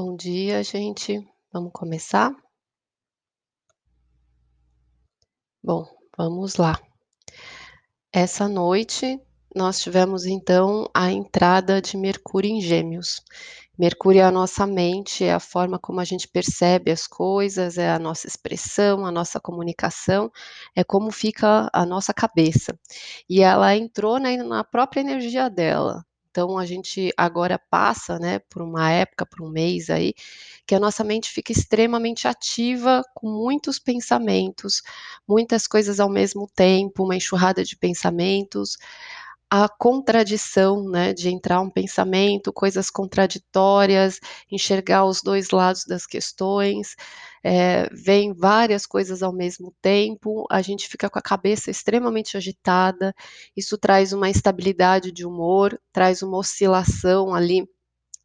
Bom dia, gente. Vamos começar? Bom, vamos lá. Essa noite nós tivemos então a entrada de Mercúrio em Gêmeos. Mercúrio é a nossa mente, é a forma como a gente percebe as coisas, é a nossa expressão, a nossa comunicação, é como fica a nossa cabeça. E ela entrou né, na própria energia dela. Então a gente agora passa, né, por uma época, por um mês aí, que a nossa mente fica extremamente ativa, com muitos pensamentos, muitas coisas ao mesmo tempo, uma enxurrada de pensamentos, a contradição, né, de entrar um pensamento, coisas contraditórias, enxergar os dois lados das questões, é, vem várias coisas ao mesmo tempo, a gente fica com a cabeça extremamente agitada, isso traz uma instabilidade de humor, traz uma oscilação ali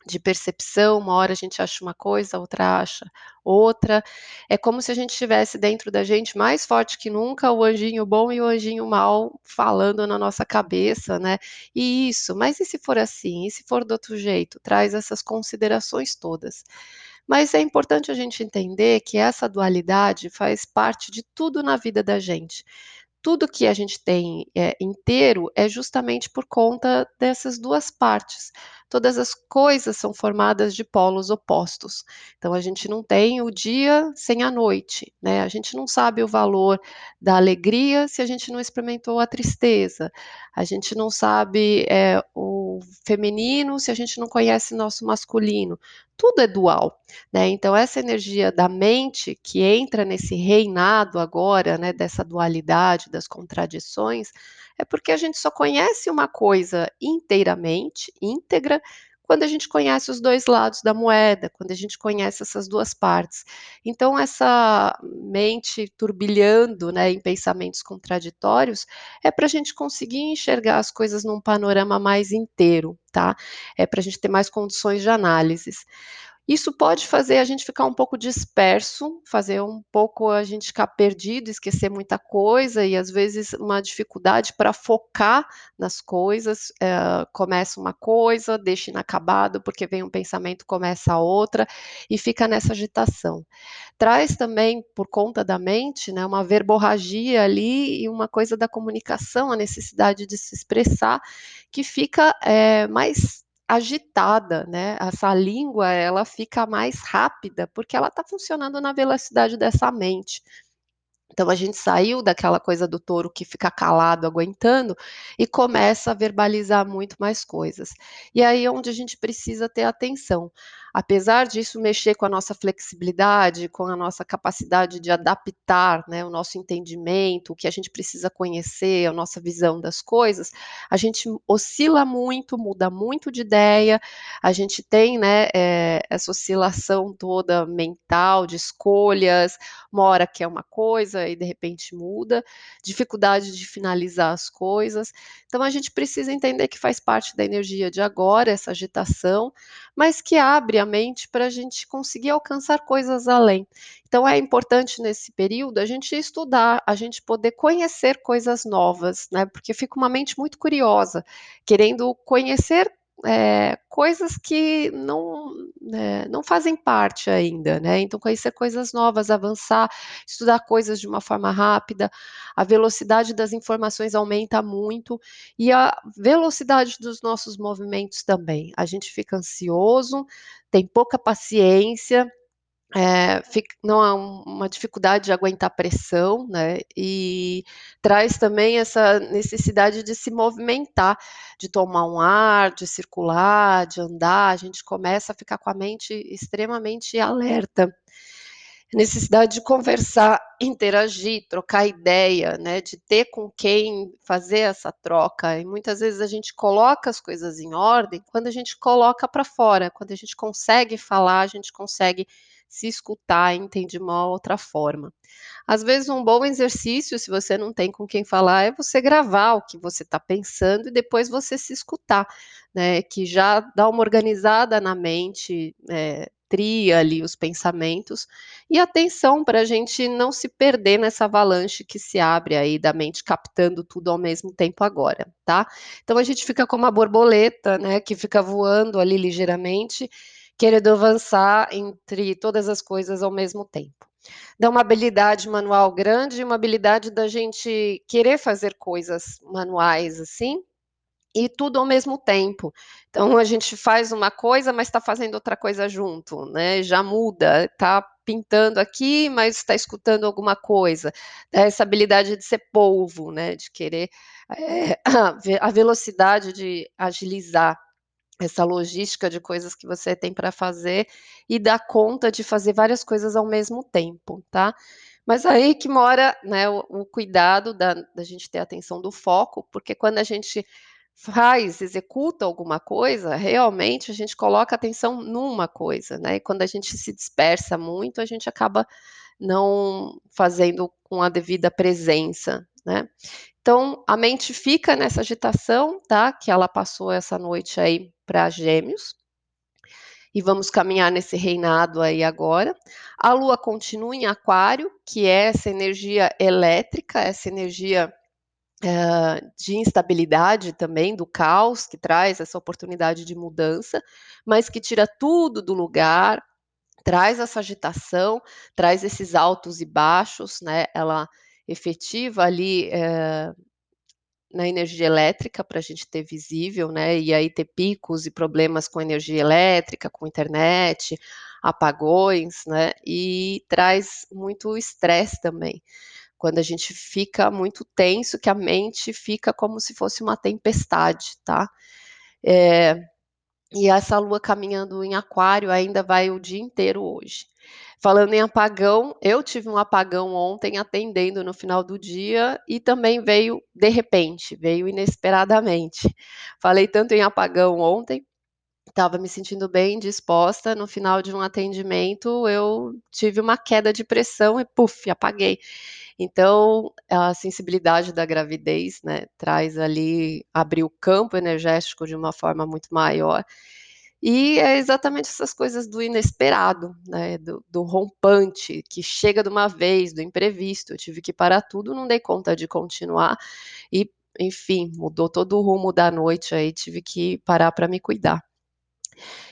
de percepção, uma hora a gente acha uma coisa, outra acha outra. É como se a gente tivesse dentro da gente mais forte que nunca o anjinho bom e o anjinho mal falando na nossa cabeça, né? E isso, mas e se for assim? E se for do outro jeito? Traz essas considerações todas. Mas é importante a gente entender que essa dualidade faz parte de tudo na vida da gente tudo que a gente tem é, inteiro é justamente por conta dessas duas partes. Todas as coisas são formadas de polos opostos. Então a gente não tem o dia sem a noite, né? A gente não sabe o valor da alegria se a gente não experimentou a tristeza. A gente não sabe é, o feminino se a gente não conhece nosso masculino tudo é dual, né? Então essa energia da mente que entra nesse reinado agora, né, dessa dualidade, das contradições, é porque a gente só conhece uma coisa inteiramente, íntegra, quando a gente conhece os dois lados da moeda, quando a gente conhece essas duas partes. Então, essa mente turbilhando né, em pensamentos contraditórios é para a gente conseguir enxergar as coisas num panorama mais inteiro, tá? É para a gente ter mais condições de análises. Isso pode fazer a gente ficar um pouco disperso, fazer um pouco a gente ficar perdido, esquecer muita coisa e às vezes uma dificuldade para focar nas coisas. É, começa uma coisa, deixa inacabado porque vem um pensamento, começa a outra e fica nessa agitação. Traz também, por conta da mente, né, uma verborragia ali e uma coisa da comunicação, a necessidade de se expressar, que fica é, mais agitada, né? Essa língua ela fica mais rápida porque ela está funcionando na velocidade dessa mente. Então a gente saiu daquela coisa do touro que fica calado, aguentando, e começa a verbalizar muito mais coisas. E aí é onde a gente precisa ter atenção. Apesar disso mexer com a nossa flexibilidade, com a nossa capacidade de adaptar né, o nosso entendimento, o que a gente precisa conhecer, a nossa visão das coisas, a gente oscila muito, muda muito de ideia, a gente tem né, é, essa oscilação toda mental, de escolhas, uma hora que é uma coisa e de repente muda, dificuldade de finalizar as coisas. Então a gente precisa entender que faz parte da energia de agora, essa agitação, mas que abre a mente para a gente conseguir alcançar coisas além. Então é importante nesse período a gente estudar, a gente poder conhecer coisas novas, né? Porque fica uma mente muito curiosa, querendo conhecer é, coisas que não, né, não fazem parte ainda, né? Então, conhecer coisas novas, avançar, estudar coisas de uma forma rápida, a velocidade das informações aumenta muito e a velocidade dos nossos movimentos também. A gente fica ansioso, tem pouca paciência é, fica, não há uma dificuldade de aguentar pressão, né? E traz também essa necessidade de se movimentar, de tomar um ar, de circular, de andar. A gente começa a ficar com a mente extremamente alerta. Necessidade de conversar, interagir, trocar ideia, né? De ter com quem fazer essa troca. E muitas vezes a gente coloca as coisas em ordem quando a gente coloca para fora, quando a gente consegue falar, a gente consegue se escutar entende de uma outra forma. Às vezes, um bom exercício, se você não tem com quem falar, é você gravar o que você está pensando e depois você se escutar, né? Que já dá uma organizada na mente, é, tria ali os pensamentos e atenção para a gente não se perder nessa avalanche que se abre aí da mente captando tudo ao mesmo tempo agora, tá? Então a gente fica como uma borboleta, né, que fica voando ali ligeiramente querendo avançar entre todas as coisas ao mesmo tempo. Dá uma habilidade manual grande e uma habilidade da gente querer fazer coisas manuais, assim, e tudo ao mesmo tempo. Então a gente faz uma coisa, mas está fazendo outra coisa junto, né? Já muda, está pintando aqui, mas está escutando alguma coisa. Essa habilidade de ser polvo, né? De querer é, a velocidade de agilizar essa logística de coisas que você tem para fazer e dar conta de fazer várias coisas ao mesmo tempo, tá? Mas aí que mora né, o, o cuidado da, da gente ter atenção do foco, porque quando a gente faz, executa alguma coisa, realmente a gente coloca atenção numa coisa, né? E quando a gente se dispersa muito, a gente acaba não fazendo com a devida presença, né? Então, a mente fica nessa agitação, tá? Que ela passou essa noite aí para Gêmeos. E vamos caminhar nesse reinado aí agora. A Lua continua em Aquário, que é essa energia elétrica, essa energia uh, de instabilidade também, do caos, que traz essa oportunidade de mudança, mas que tira tudo do lugar, traz essa agitação, traz esses altos e baixos, né? Ela efetiva ali uh, na energia elétrica para a gente ter visível, né? E aí ter picos e problemas com energia elétrica, com internet, apagões, né? E traz muito estresse também quando a gente fica muito tenso, que a mente fica como se fosse uma tempestade, tá? É, e essa lua caminhando em aquário ainda vai o dia inteiro hoje. Falando em apagão, eu tive um apagão ontem atendendo no final do dia e também veio de repente, veio inesperadamente. Falei tanto em apagão ontem, estava me sentindo bem disposta. No final de um atendimento, eu tive uma queda de pressão e puf, apaguei. Então, a sensibilidade da gravidez, né, traz ali, abrir o campo energético de uma forma muito maior. E é exatamente essas coisas do inesperado, né, do, do, rompante, que chega de uma vez, do imprevisto. Eu tive que parar tudo, não dei conta de continuar. E, enfim, mudou todo o rumo da noite aí, tive que parar para me cuidar.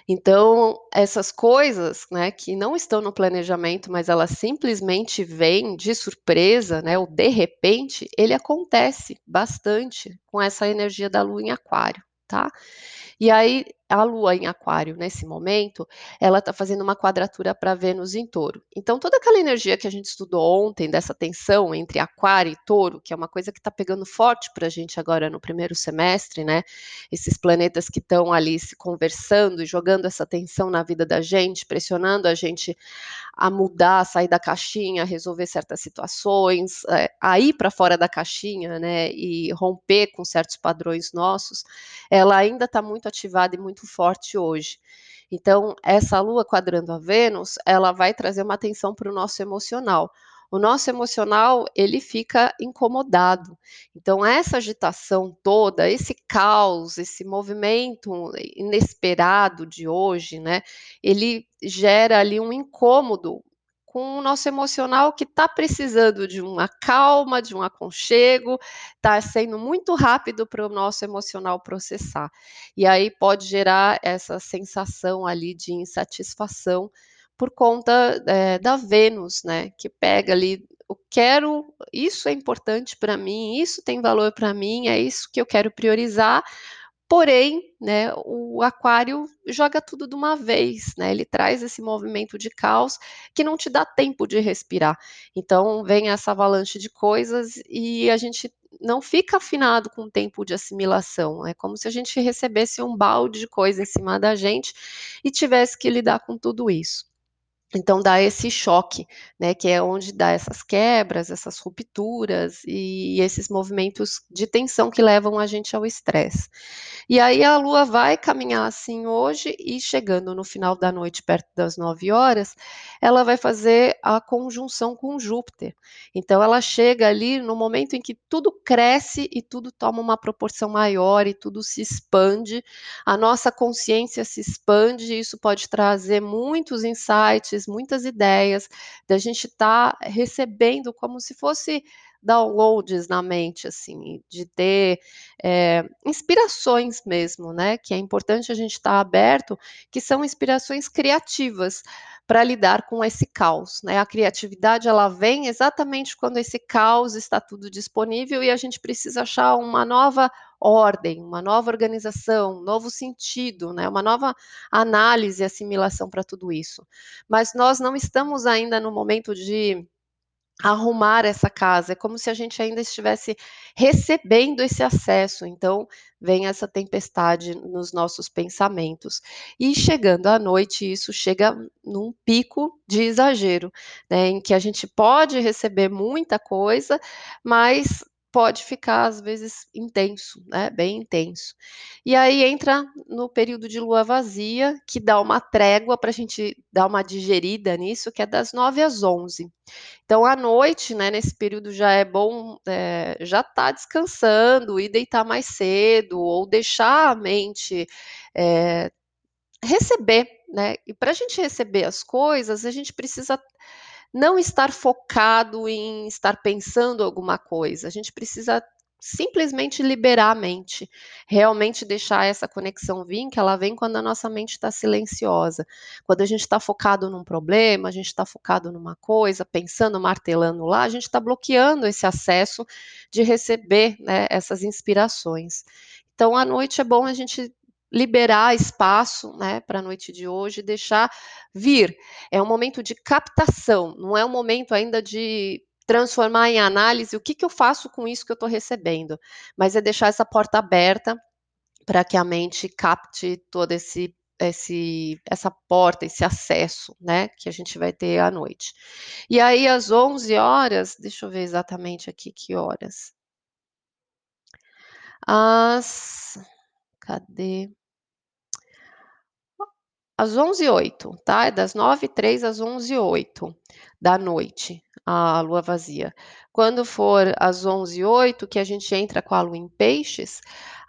Então, essas coisas, né, que não estão no planejamento, mas elas simplesmente vêm de surpresa, né, ou de repente, ele acontece bastante com essa energia da lua em aquário, tá? E aí, a Lua em Aquário, nesse momento, ela está fazendo uma quadratura para Vênus em Touro. Então, toda aquela energia que a gente estudou ontem, dessa tensão entre Aquário e Touro, que é uma coisa que está pegando forte para a gente agora no primeiro semestre, né? Esses planetas que estão ali se conversando e jogando essa tensão na vida da gente, pressionando a gente a mudar, a sair da caixinha, resolver certas situações, é, a ir para fora da caixinha, né? E romper com certos padrões nossos, ela ainda está muito ativada e muito forte hoje. Então, essa lua quadrando a Vênus, ela vai trazer uma atenção para o nosso emocional. O nosso emocional, ele fica incomodado. Então, essa agitação toda, esse caos, esse movimento inesperado de hoje, né, ele gera ali um incômodo com o nosso emocional que está precisando de uma calma, de um aconchego, está sendo muito rápido para o nosso emocional processar. E aí pode gerar essa sensação ali de insatisfação por conta é, da Vênus, né? Que pega ali, eu quero, isso é importante para mim, isso tem valor para mim, é isso que eu quero priorizar, Porém, né, o aquário joga tudo de uma vez, né? Ele traz esse movimento de caos que não te dá tempo de respirar. Então vem essa avalanche de coisas e a gente não fica afinado com o tempo de assimilação. É como se a gente recebesse um balde de coisa em cima da gente e tivesse que lidar com tudo isso. Então dá esse choque, né, que é onde dá essas quebras, essas rupturas e esses movimentos de tensão que levam a gente ao estresse. E aí a Lua vai caminhar assim hoje e chegando no final da noite, perto das 9 horas, ela vai fazer a conjunção com Júpiter. Então ela chega ali no momento em que tudo cresce e tudo toma uma proporção maior e tudo se expande, a nossa consciência se expande, e isso pode trazer muitos insights muitas ideias, da gente estar tá recebendo como se fosse downloads na mente, assim, de ter é, inspirações mesmo, né? Que é importante a gente estar tá aberto, que são inspirações criativas para lidar com esse caos, né? A criatividade ela vem exatamente quando esse caos está tudo disponível e a gente precisa achar uma nova ordem, uma nova organização, um novo sentido, né? Uma nova análise e assimilação para tudo isso. Mas nós não estamos ainda no momento de arrumar essa casa. É como se a gente ainda estivesse recebendo esse acesso. Então, vem essa tempestade nos nossos pensamentos. E chegando à noite, isso chega num pico de exagero, né, em que a gente pode receber muita coisa, mas pode ficar às vezes intenso, né, bem intenso. E aí entra no período de lua vazia, que dá uma trégua para a gente dar uma digerida nisso, que é das 9 às 11. Então, à noite, né, nesse período já é bom é, já tá descansando e deitar mais cedo, ou deixar a mente é, receber, né? E para a gente receber as coisas, a gente precisa não estar focado em estar pensando alguma coisa. A gente precisa simplesmente liberar a mente, realmente deixar essa conexão vir, que ela vem quando a nossa mente está silenciosa. Quando a gente está focado num problema, a gente está focado numa coisa, pensando, martelando lá, a gente está bloqueando esse acesso de receber né, essas inspirações. Então, à noite é bom a gente liberar espaço né, para a noite de hoje, deixar vir. É um momento de captação, não é um momento ainda de transformar em análise o que, que eu faço com isso que eu estou recebendo, mas é deixar essa porta aberta para que a mente capte todo esse, esse essa porta, esse acesso, né, que a gente vai ter à noite. E aí às 11 horas, deixa eu ver exatamente aqui que horas. As cadê? Às 11h08, tá? É das 9h03 às 11h08 da noite, a lua vazia. Quando for às 11h08, que a gente entra com a lua em peixes,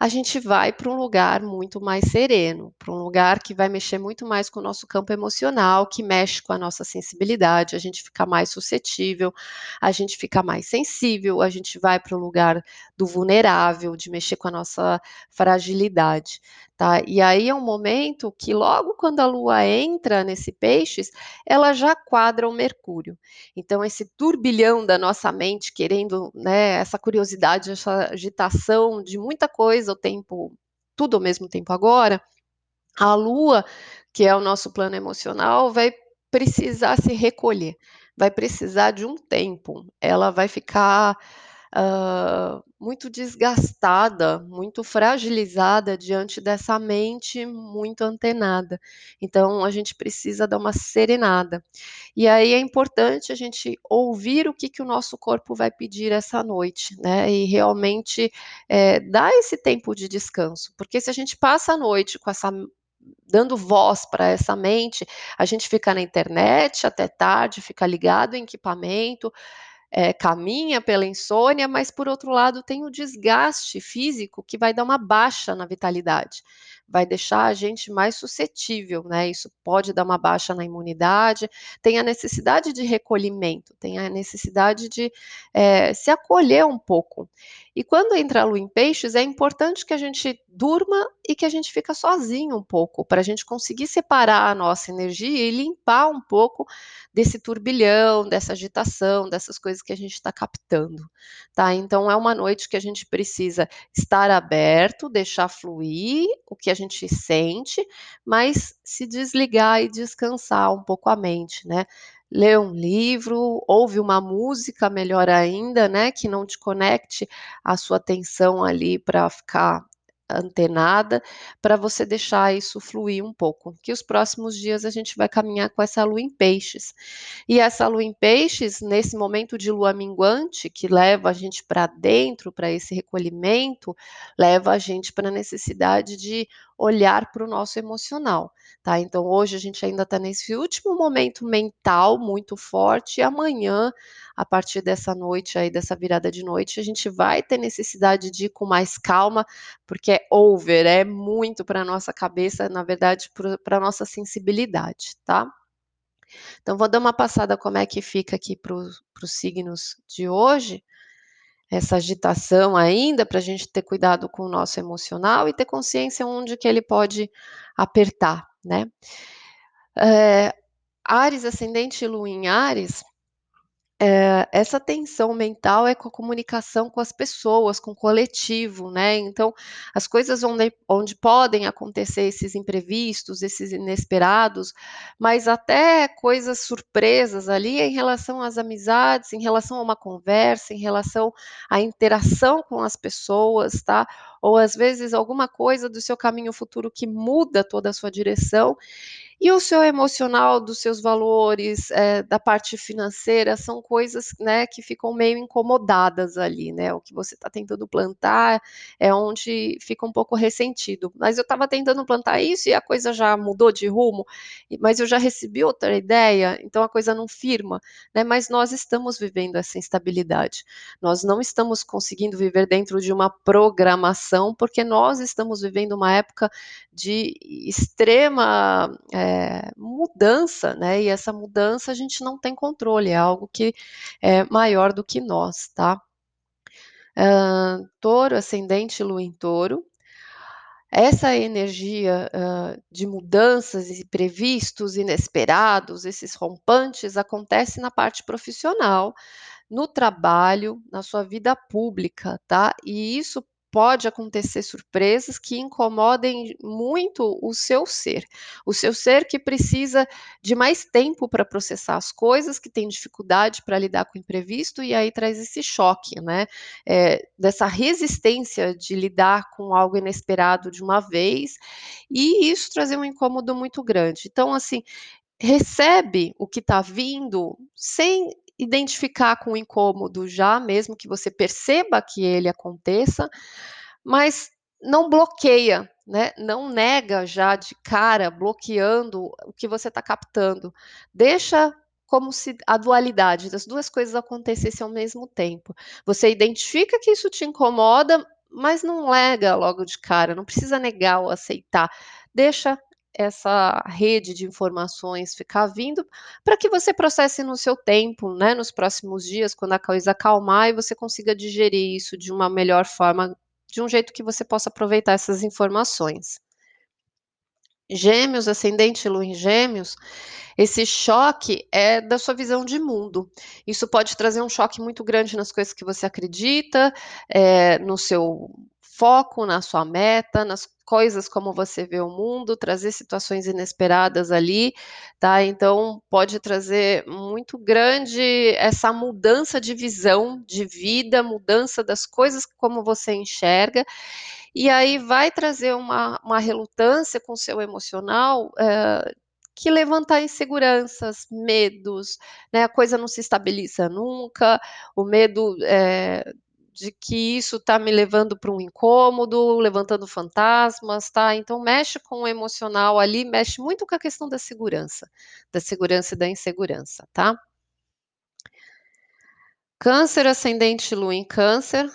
a gente vai para um lugar muito mais sereno, para um lugar que vai mexer muito mais com o nosso campo emocional, que mexe com a nossa sensibilidade, a gente fica mais suscetível, a gente fica mais sensível, a gente vai para o lugar do vulnerável, de mexer com a nossa fragilidade. Tá? E aí é um momento que logo quando a lua entra nesse peixes, ela já quadra o Mercúrio. Então esse turbilhão da nossa mente querendo, né, essa curiosidade, essa agitação de muita coisa o tempo, tudo ao mesmo tempo agora, a lua, que é o nosso plano emocional, vai precisar se recolher, vai precisar de um tempo. Ela vai ficar uh, muito desgastada, muito fragilizada diante dessa mente muito antenada. Então, a gente precisa dar uma serenada. E aí é importante a gente ouvir o que, que o nosso corpo vai pedir essa noite, né? E realmente é, dar esse tempo de descanso. Porque se a gente passa a noite com essa dando voz para essa mente, a gente fica na internet até tarde, fica ligado em equipamento, é, caminha pela insônia, mas por outro lado tem o desgaste físico que vai dar uma baixa na vitalidade, vai deixar a gente mais suscetível, né? Isso pode dar uma baixa na imunidade, tem a necessidade de recolhimento, tem a necessidade de é, se acolher um pouco. E quando entra a lua em peixes, é importante que a gente durma e que a gente fica sozinho um pouco, para a gente conseguir separar a nossa energia e limpar um pouco desse turbilhão, dessa agitação, dessas coisas que a gente está captando, tá? Então é uma noite que a gente precisa estar aberto, deixar fluir o que a gente sente, mas se desligar e descansar um pouco a mente, né? Ler um livro, ouve uma música, melhor ainda, né, que não te conecte a sua atenção ali para ficar antenada, para você deixar isso fluir um pouco. Que os próximos dias a gente vai caminhar com essa lua em peixes. E essa lua em peixes, nesse momento de lua minguante, que leva a gente para dentro, para esse recolhimento, leva a gente para a necessidade de olhar para o nosso emocional, tá? Então hoje a gente ainda está nesse último momento mental muito forte e amanhã, a partir dessa noite aí, dessa virada de noite, a gente vai ter necessidade de ir com mais calma, porque é over, é muito para a nossa cabeça, na verdade, para a nossa sensibilidade, tá? Então, vou dar uma passada como é que fica aqui para os signos de hoje. Essa agitação ainda, para a gente ter cuidado com o nosso emocional e ter consciência onde que ele pode apertar, né. Eh, Áries, ascendente Lua em Áries, eh, essa tensão mental é com a comunicação com as pessoas, com o coletivo, né, então as coisas onde onde podem acontecer esses imprevistos, esses inesperados, mas até coisas surpresas ali em relação às amizades, em relação a uma conversa, em relação à interação com as pessoas, tá, ou às vezes alguma coisa do seu caminho futuro que muda toda a sua direção, e o seu emocional, dos seus valores, eh, da parte financeira, são coisas, né, que ficam meio incomodadas ali, né, o que você está tentando plantar é onde fica um pouco ressentido. Mas eu estava tentando plantar isso e a coisa já mudou de rumo, mas eu já recebi outra ideia, então a coisa não firma, né, mas nós estamos vivendo essa instabilidade. Nós não estamos conseguindo viver dentro de uma programação, porque nós estamos vivendo uma época de extrema, eh, mudança, né, e essa mudança a gente não tem controle, é algo que é maior do que nós, tá. Hã, Touro, ascendente Lua em Touro, essa energia, hã, de mudanças imprevistos, inesperados, esses rompantes, acontece na parte profissional, no trabalho, na sua vida pública, tá, e isso pode acontecer surpresas que incomodem muito o seu ser, o seu ser que precisa de mais tempo para processar as coisas, que tem dificuldade para lidar com o imprevisto e aí traz esse choque, né, eh, dessa resistência de lidar com algo inesperado de uma vez, e isso trazer um incômodo muito grande. Então assim, recebe o que está vindo sem identificar com incômodo já, mesmo que você perceba que ele aconteça, mas não bloqueia, né, não nega já de cara, bloqueando o que você está captando. Deixa como se a dualidade das 2 coisas acontecessem ao mesmo tempo. Você identifica que isso te incomoda, mas não nega logo de cara, não precisa negar ou aceitar. Deixa essa rede de informações ficar vindo, para que você processe no seu tempo, né, nos próximos dias, quando a coisa acalmar e você consiga digerir isso de uma melhor forma, de um jeito que você possa aproveitar essas informações. Gêmeos, ascendente Lua em Gêmeos, esse choque é da sua visão de mundo. Isso pode trazer um choque muito grande nas coisas que você acredita, eh, no seu foco, na sua meta, nas coisas como você vê o mundo, trazer situações inesperadas ali, tá, então pode trazer muito grande essa mudança de visão de vida, mudança das coisas como você enxerga, e aí vai trazer uma uma relutância com o seu emocional, eh, que levantar inseguranças, medos, né, a coisa não se estabiliza nunca, o medo, eh, de que isso está me levando para um incômodo, levantando fantasmas, tá, então mexe com o emocional ali, mexe muito com a questão da segurança, da segurança e da insegurança, tá. Câncer, ascendente Lua em Câncer,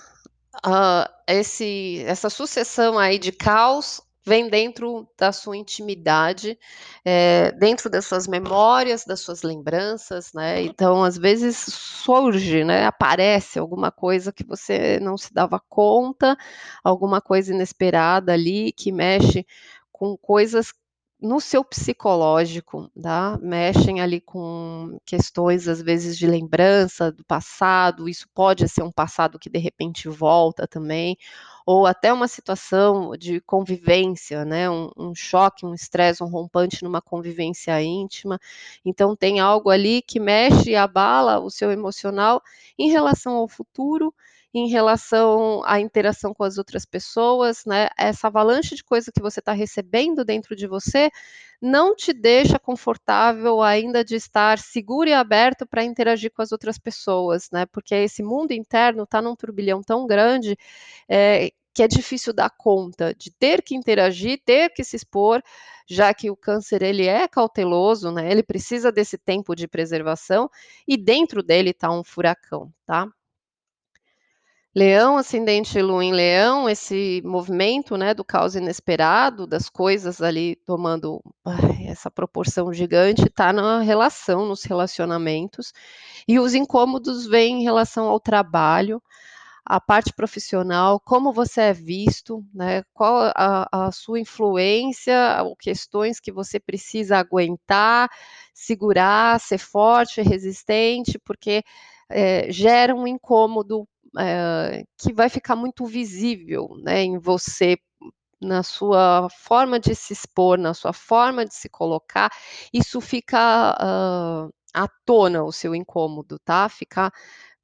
hã, esse essa sucessão aí de caos vem dentro da sua intimidade, eh, dentro das suas memórias, das suas lembranças, né, então às vezes surge, né, aparece alguma coisa que você não se dava conta, alguma coisa inesperada ali que mexe com coisas no seu psicológico, tá, mexem ali com questões às vezes de lembrança do passado, isso pode ser um passado que de repente volta também, ou até uma situação de convivência, né, um um choque, um estresse, um rompante numa convivência íntima, então tem algo ali que mexe e abala o seu emocional em relação ao futuro, em relação à interação com as outras pessoas, né, essa avalanche de coisa que você está recebendo dentro de você, não te deixa confortável ainda de estar seguro e aberto para interagir com as outras pessoas, né, porque esse mundo interno está num turbilhão tão grande, eh, que é difícil dar conta de ter que interagir, ter que se expor, já que o câncer ele é cauteloso, né, ele precisa desse tempo de preservação, e dentro dele está um furacão, tá. Leão, ascendente Lua em Leão, esse movimento, né, do caos inesperado, das coisas ali tomando, ai, essa proporção gigante, está na relação, nos relacionamentos, e os incômodos vêm em relação ao trabalho, a parte profissional, como você é visto, né, qual a a sua influência, questões que você precisa aguentar, segurar, ser forte, resistente, porque, eh, gera um incômodo, eh, que vai ficar muito visível, né, em você, na sua forma de se expor, na sua forma de se colocar, isso fica, hã, à tona o seu incômodo, tá, fica,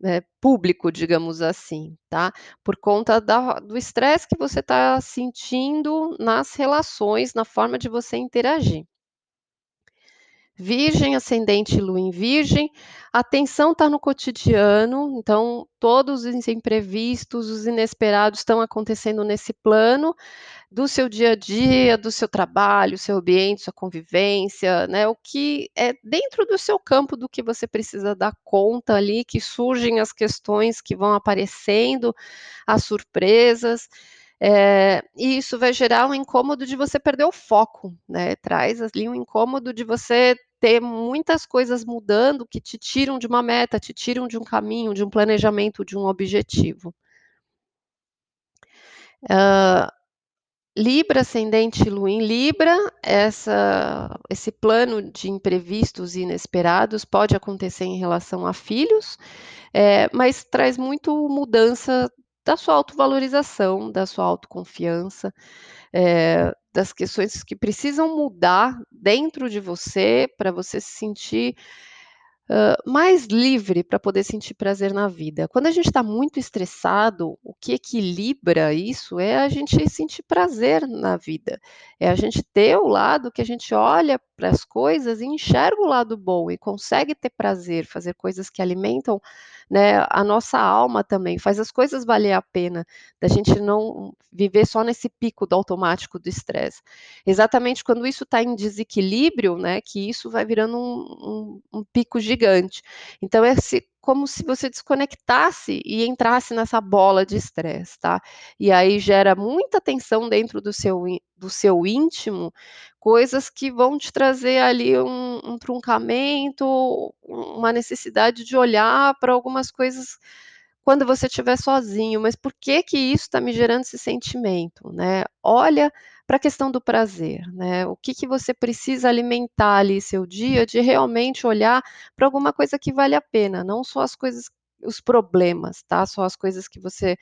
eh, público, digamos assim, tá, por conta da do estresse que você tá sentindo nas relações, na forma de você interagir. Virgem, ascendente lua em virgem, a tensão tá no cotidiano, então todos os imprevistos, os inesperados estão acontecendo nesse plano, do seu dia a dia, do seu trabalho, seu ambiente, sua convivência, né, o que é dentro do seu campo, do que você precisa dar conta ali, que surgem as questões que vão aparecendo, as surpresas, eh, e isso vai gerar um incômodo de você perder o foco, né, traz ali um incômodo de você ter muitas coisas mudando, que te tiram de uma meta, te tiram de um caminho, de um planejamento, de um objetivo. Hã, Libra, ascendente lua em Libra, essa esse plano de imprevistos e inesperados pode acontecer em relação a filhos, eh, mas traz muito mudança da sua autovalorização, da sua autoconfiança, eh, das questões que precisam mudar dentro de você, pra você se sentir, hã, mais livre pra poder sentir prazer na vida. Quando a gente tá muito estressado, o que equilibra isso é a gente sentir prazer na vida, é a gente ter o lado que a gente olha para as coisas e enxerga o lado bom e consegue ter prazer, fazer coisas que alimentam, né, a nossa alma também, faz as coisas valer a pena, da gente não viver só nesse pico do automático do estresse. Exatamente quando isso tá em desequilíbrio, né, que isso vai virando um um um pico gigante. Então é se como se você desconectasse e entrasse nessa bola de estresse, tá. E aí gera muita tensão dentro do seu do seu íntimo, coisas que vão te trazer ali um um truncamento, uma necessidade de olhar pra algumas coisas quando você estiver sozinho, mas por que que isso tá me gerando esse sentimento, né. Olha pra questão do prazer, né, o que que você precisa alimentar ali seu dia de realmente olhar pra alguma coisa que vale a pena, não só as coisas os problemas, tá, só as coisas que você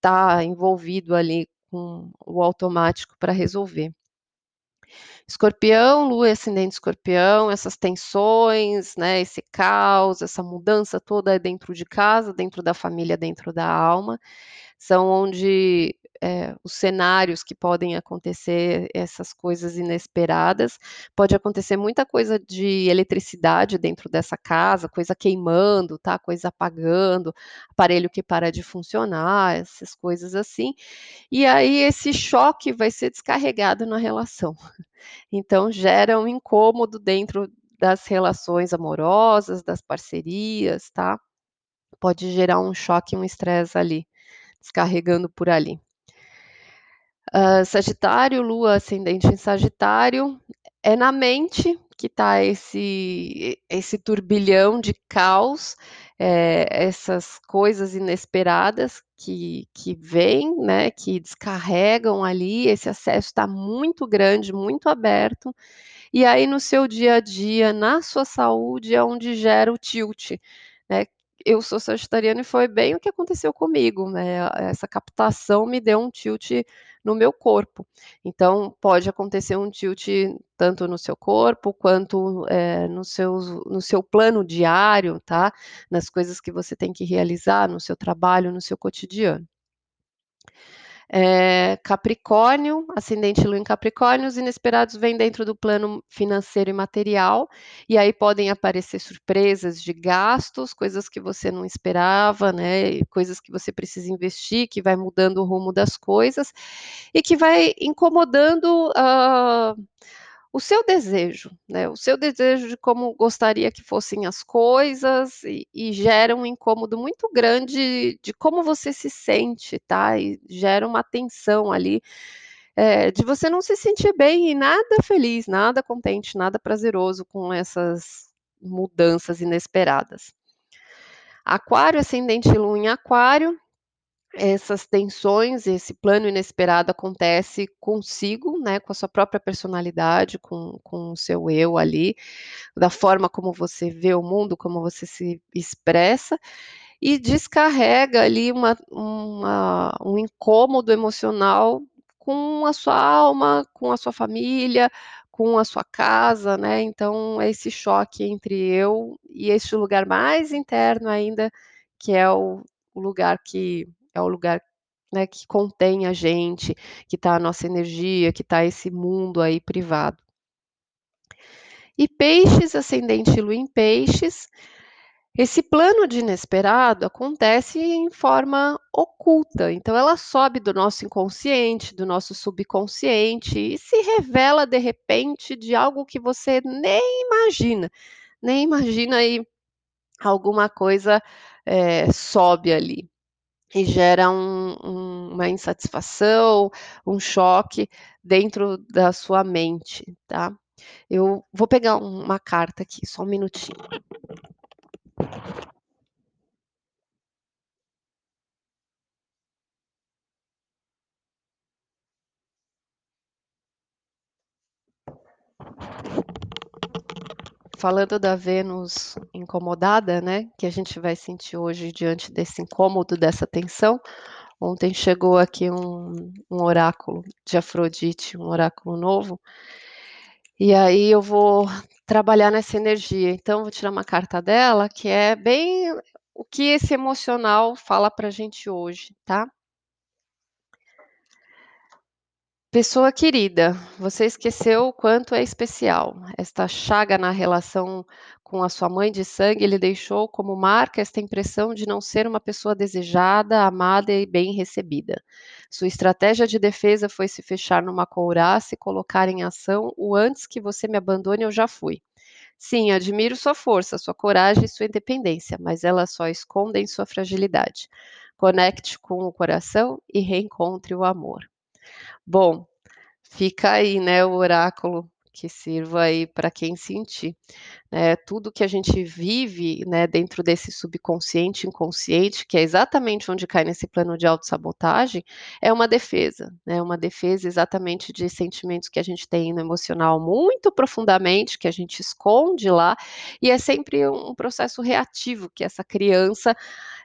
tá envolvido ali com o automático pra resolver. Escorpião, lua e ascendente escorpião, essas tensões, né, esse caos, essa mudança toda dentro de casa, dentro da família, dentro da alma, são onde, eh, os cenários que podem acontecer, essas coisas inesperadas, pode acontecer muita coisa de eletricidade dentro dessa casa, coisa queimando, tá, coisa apagando, aparelho que para de funcionar, essas coisas assim, e aí esse choque vai ser descarregado na relação. Então gera um incômodo dentro das relações amorosas, das parcerias, tá. Pode gerar um choque um estresse ali, descarregando por ali. Hã, Sagitário, lua ascendente em Sagitário, é na mente que tá esse esse turbilhão de caos, eh, essas coisas inesperadas que que vêm, né, que descarregam ali, esse acesso tá muito grande, muito aberto, e aí no seu dia a dia, na sua saúde, é onde gera o tilt, né. Eu sou sagitariana e foi bem o que aconteceu comigo, né, essa captação me deu um tilt no meu corpo. Então pode acontecer um tilt tanto no seu corpo quanto, eh, nos seus no seu plano diário, tá, nas coisas que você tem que realizar, no seu trabalho, no seu cotidiano. Eh, Capricórnio, ascendente lua em Capricórnio, os inesperados vêm dentro do plano financeiro e material, e aí podem aparecer surpresas de gastos, coisas que você não esperava, né, coisas que você precisa investir, que vai mudando o rumo das coisas, e que vai incomodando, hã, o seu desejo, né, o seu desejo de como gostaria que fossem as coisas, e e gera um incômodo muito grande de como você se sente, tá, e gera uma tensão ali, eh, de você não se sentir bem e nada feliz, nada contente, nada prazeroso com essas mudanças inesperadas. Aquário, ascendente e lua em Aquário, essas tensões, esse plano inesperado acontece consigo, né, com a sua própria personalidade, com com o seu eu ali, da forma como você vê o mundo, como você se expressa, e descarrega ali uma uma um incômodo emocional com a sua alma, com a sua família, com a sua casa, né, então é esse choque entre eu e este lugar mais interno ainda, que é o o lugar que é o lugar, né, que contém a gente, que está a nossa energia, que está esse mundo aí privado. E peixes, ascendente lua em peixes, esse plano de inesperado acontece em forma oculta, então ela sobe do nosso inconsciente, do nosso subconsciente e se revela de repente de algo que você nem imagina, nem imagina e alguma coisa, eh, sobe ali e gera um um uma insatisfação, um choque dentro da sua mente, tá. Eu vou pegar uma carta aqui, só um minutinho. Falando da Vênus incomodada, né, que a gente vai sentir hoje diante desse incômodo, dessa tensão, ontem chegou aqui um um oráculo de Afrodite, um oráculo novo, e aí eu vou trabalhar nessa energia, então vou tirar uma carta dela que é bem o que esse emocional fala pra gente hoje, tá. Pessoa querida, você esqueceu o quanto é especial. Esta chaga na relação com a sua mãe de sangue lhe deixou como marca esta impressão de não ser uma pessoa desejada, amada e bem recebida. Sua estratégia de defesa foi se fechar numa couraça e colocar em ação o antes que você me abandone eu já fui. Sim, admiro sua força, sua coragem e sua independência, mas elas só escondem sua fragilidade. Conecte com o coração e reencontre o amor. Bom, fica aí, né, o oráculo que sirva aí para quem sentir, né, tudo que a gente vive, né, dentro desse subconsciente, inconsciente, que é exatamente onde cai nesse plano de autossabotagem, é uma defesa, né, uma defesa exatamente de sentimentos que a gente tem no emocional muito profundamente, que a gente esconde lá, e é sempre um processo reativo que essa criança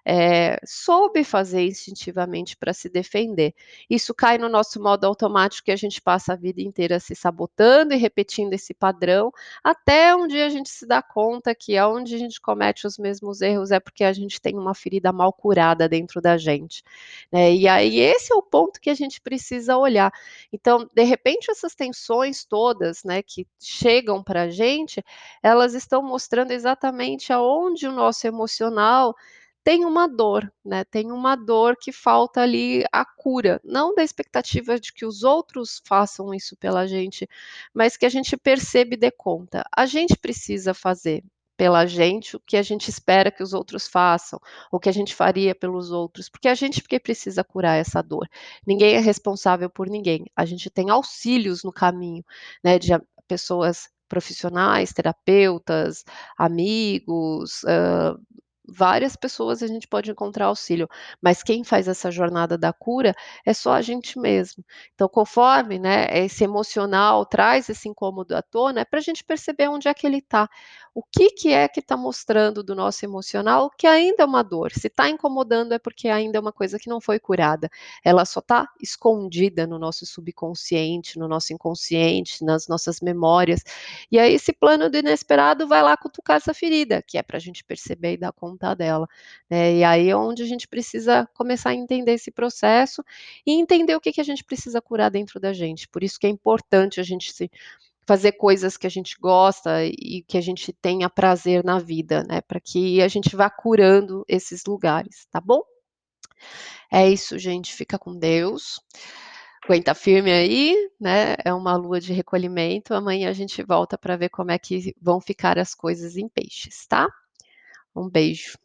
eh, soube fazer instintivamente para se defender. Isso cai no nosso modo automático e a gente passa a vida inteira se sabotando e repetindo esse padrão, até um dia a gente se dá conta que aonde a gente comete os mesmos erros é porque a gente tem uma ferida mal curada dentro da gente, né. E aí esse é o ponto que a gente precisa olhar. Então, de repente, essas tensões todas, né, que chegam para a gente, elas estão mostrando exatamente aonde o nosso emocional tem uma dor, né, tem uma dor que falta ali a cura, não da expectativa de que os outros façam isso pela gente, mas que a gente perceba e dê conta. A gente precisa fazer pela gente o que a gente espera que os outros façam, o que a gente faria pelos outros, porque a gente que precisa curar essa dor. Ninguém é responsável por ninguém, a gente tem auxílios no caminho, né, de pessoas profissionais, terapeutas, amigos, hã, várias pessoas a gente pode encontrar auxílio, mas quem faz essa jornada da cura é só a gente mesmo. Então conforme, né, esse emocional traz esse incômodo à tona, é pra gente perceber onde é que ele tá. O que que é que tá mostrando do nosso emocional que ainda é uma dor, se tá incomodando é porque ainda é uma coisa que não foi curada, ela só tá escondida no nosso subconsciente, no nosso inconsciente, nas nossas memórias, e aí esse plano do inesperado vai lá cutucar essa ferida, que é pra gente perceber e dar conta dela, né. E aí é onde a gente precisa começar a entender esse processo e entender o que que a gente precisa curar dentro da gente, por isso que é importante a gente se fazer coisas que a gente gosta e que a gente tenha prazer na vida, né, pra que a gente vá curando esses lugares, tá bom? É isso gente, fica com Deus, aguenta firme aí, né, é uma lua de recolhimento, amanhã a gente volta pra ver como é que vão ficar as coisas em peixes, tá? Um beijo.